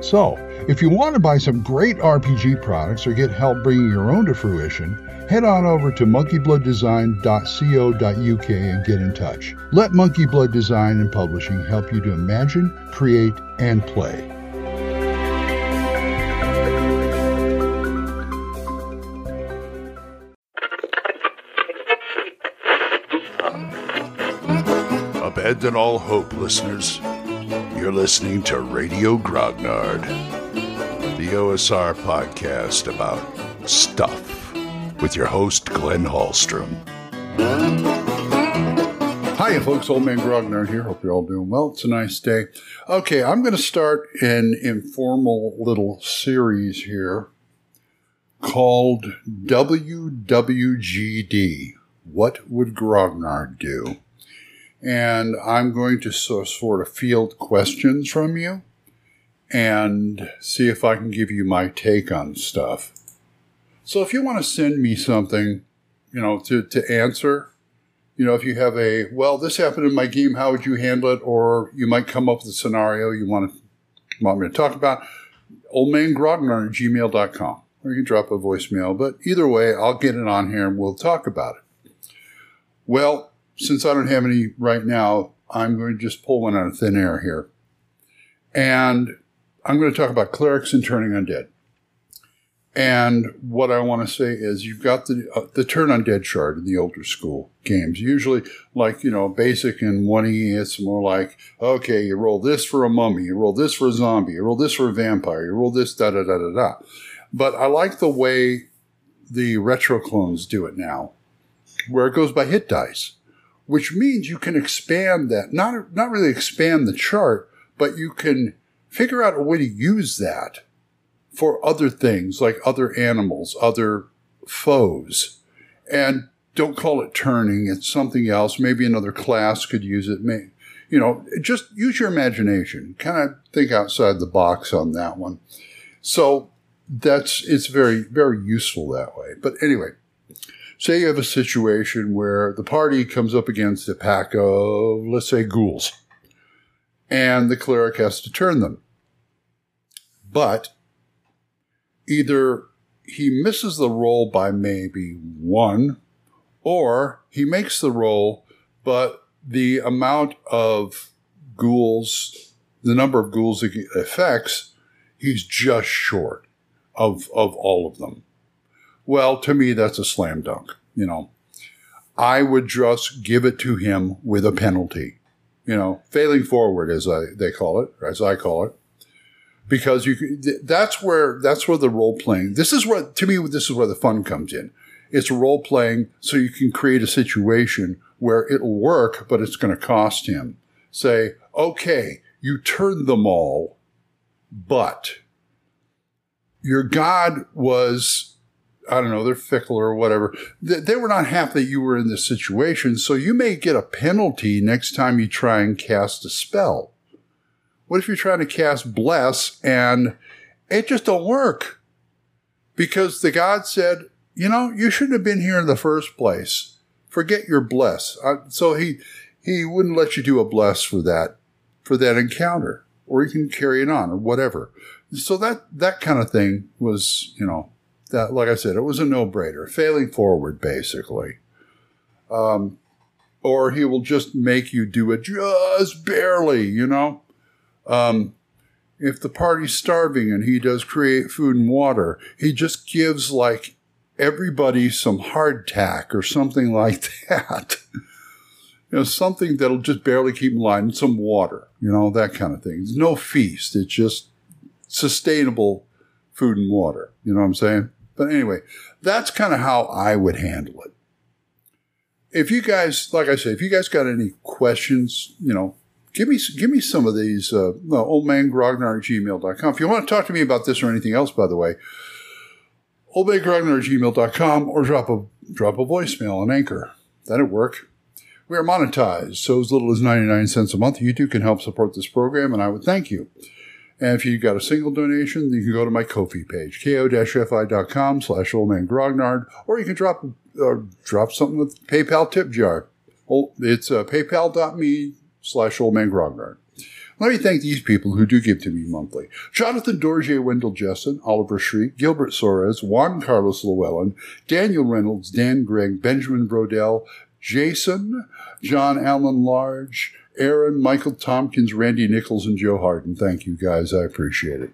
So, if you want to buy some great RPG products or get help bringing your own to fruition, head on over to monkeyblooddesign.co.uk and get in touch. Let Monkey Blood Design and Publishing help you to imagine, create, and play. Abandon all hope, listeners. You're listening to Radio Grognard, the OSR podcast about stuff with your host, Glenn Hallstrom. Hi, folks. Old Man Grognard here. Hope you're all doing well. It's a nice day. Okay, I'm going to start an informal little series here called WWGD. What would Grognard do? And I'm going to sort of field questions from you and see if I can give you my take on stuff. So if you want to send me something, you know, to, to answer, you know, if you have a, well, this happened in my game, how would you handle it? Or you might come up with a scenario you want, to, want me to talk about, oldmangrognard at gmail.com. Or you can drop a voicemail, but either way, I'll get it on here and we'll talk about it. Well, since I don't have any right now, I'm going to just pull one out of thin air here. And I'm going to talk about clerics and turning undead. And what I want to say is you've got the uh, the turn undead chart in the older school games. Usually, like, you know, basic and 1E, it's more like, okay, you roll this for a mummy, you roll this for a zombie, you roll this for a vampire, you roll this, da da da da da. But I like the way the retro clones do it now, where it goes by hit dice which means you can expand that, not, not really expand the chart, but you can figure out a way to use that for other things like other animals, other foes. And don't call it turning. It's something else. Maybe another class could use it. May, you know, just use your imagination. Kind of think outside the box on that one. So that's, it's very, very useful that way. But anyway, say you have a situation where the party comes up against a pack of, let's say, ghouls, and the cleric has to turn them. But either he misses the roll by maybe one, or he makes the roll, but the amount of ghouls, the number of ghouls it affects, he's just short of, of all of them. Well, to me, that's a slam dunk. You know, I would just give it to him with a penalty. You know, failing forward, as I they call it, as I call it, because you that's where that's where the role playing. This is where to me this is where the fun comes in. It's role playing, so you can create a situation where it'll work, but it's going to cost him. Say, okay, you turned them all, but your God was I don't know, they're fickle or whatever. They, they, were not happy that you were in this situation, so you may get a penalty next time you try and cast a spell. What if you're trying to cast bless and it just don't work? Because the god said, you know, you shouldn't have been here in the first place. Forget your bless. Uh, so he he wouldn't let you do a bless for that for that encounter, or you can carry it on or whatever. So that that kind of thing was, you know, that, like I said, it was a no brainer, failing forward, basically. Um, or he will just make you do it just barely, you know? Um, if the party's starving and he does create food and water, he just gives like everybody some hardtack or something like that You know, something that'll just barely keep in line, and some water, you know, that kind of thing. It's no feast. It's just sustainable food and water. You know what I'm saying? But anyway, that's kind of how I would handle it. If you guys, like I say, if you guys got any questions, you know, give me give me some of these. Uh, well, oldmangrognard at gmail.com. If you want to talk to me about this or anything else, by the way, oldmangrognard at gmail.com or drop a drop a voicemail on Anchor. That'd work. We are monetized, so as little as 99 cents a month, you too can help support this program, and I would thank you. And if you've got a single donation, you can go to my Ko-fi page, ko-fi.com slash oldmangrognard, or you can drop uh, drop something with PayPal tip jar. It's uh, paypal.me slash oldmangrognard. Let me thank these people who do give to me monthly. Jonathan Dorje Wendell Jessen, Oliver Shriek, Gilbert Soares, Juan Carlos Llewellyn, Daniel Reynolds, Dan Gregg, Benjamin Brodell, Jason, John Allen Large, Aaron, Michael Tompkins, Randy Nichols, and Joe Harden. Thank you guys. I appreciate it.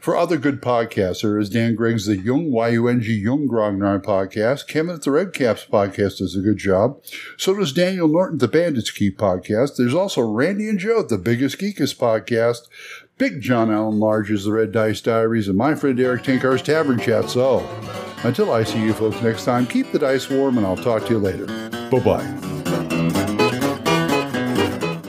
For other good podcasts, there is Dan Gregg's The Young Y-U-N-G Young Grognard podcast. Kevin at the Red Caps podcast does a good job. So does Daniel Norton, the Bandits Keep podcast. There's also Randy and Joe, at the Biggest Geekest podcast. Big John Allen Large is the Red Dice Diaries, and my friend Eric Tenkar's Tavern Chat. So, until I see you folks next time, keep the dice warm, and I'll talk to you later. Bye bye.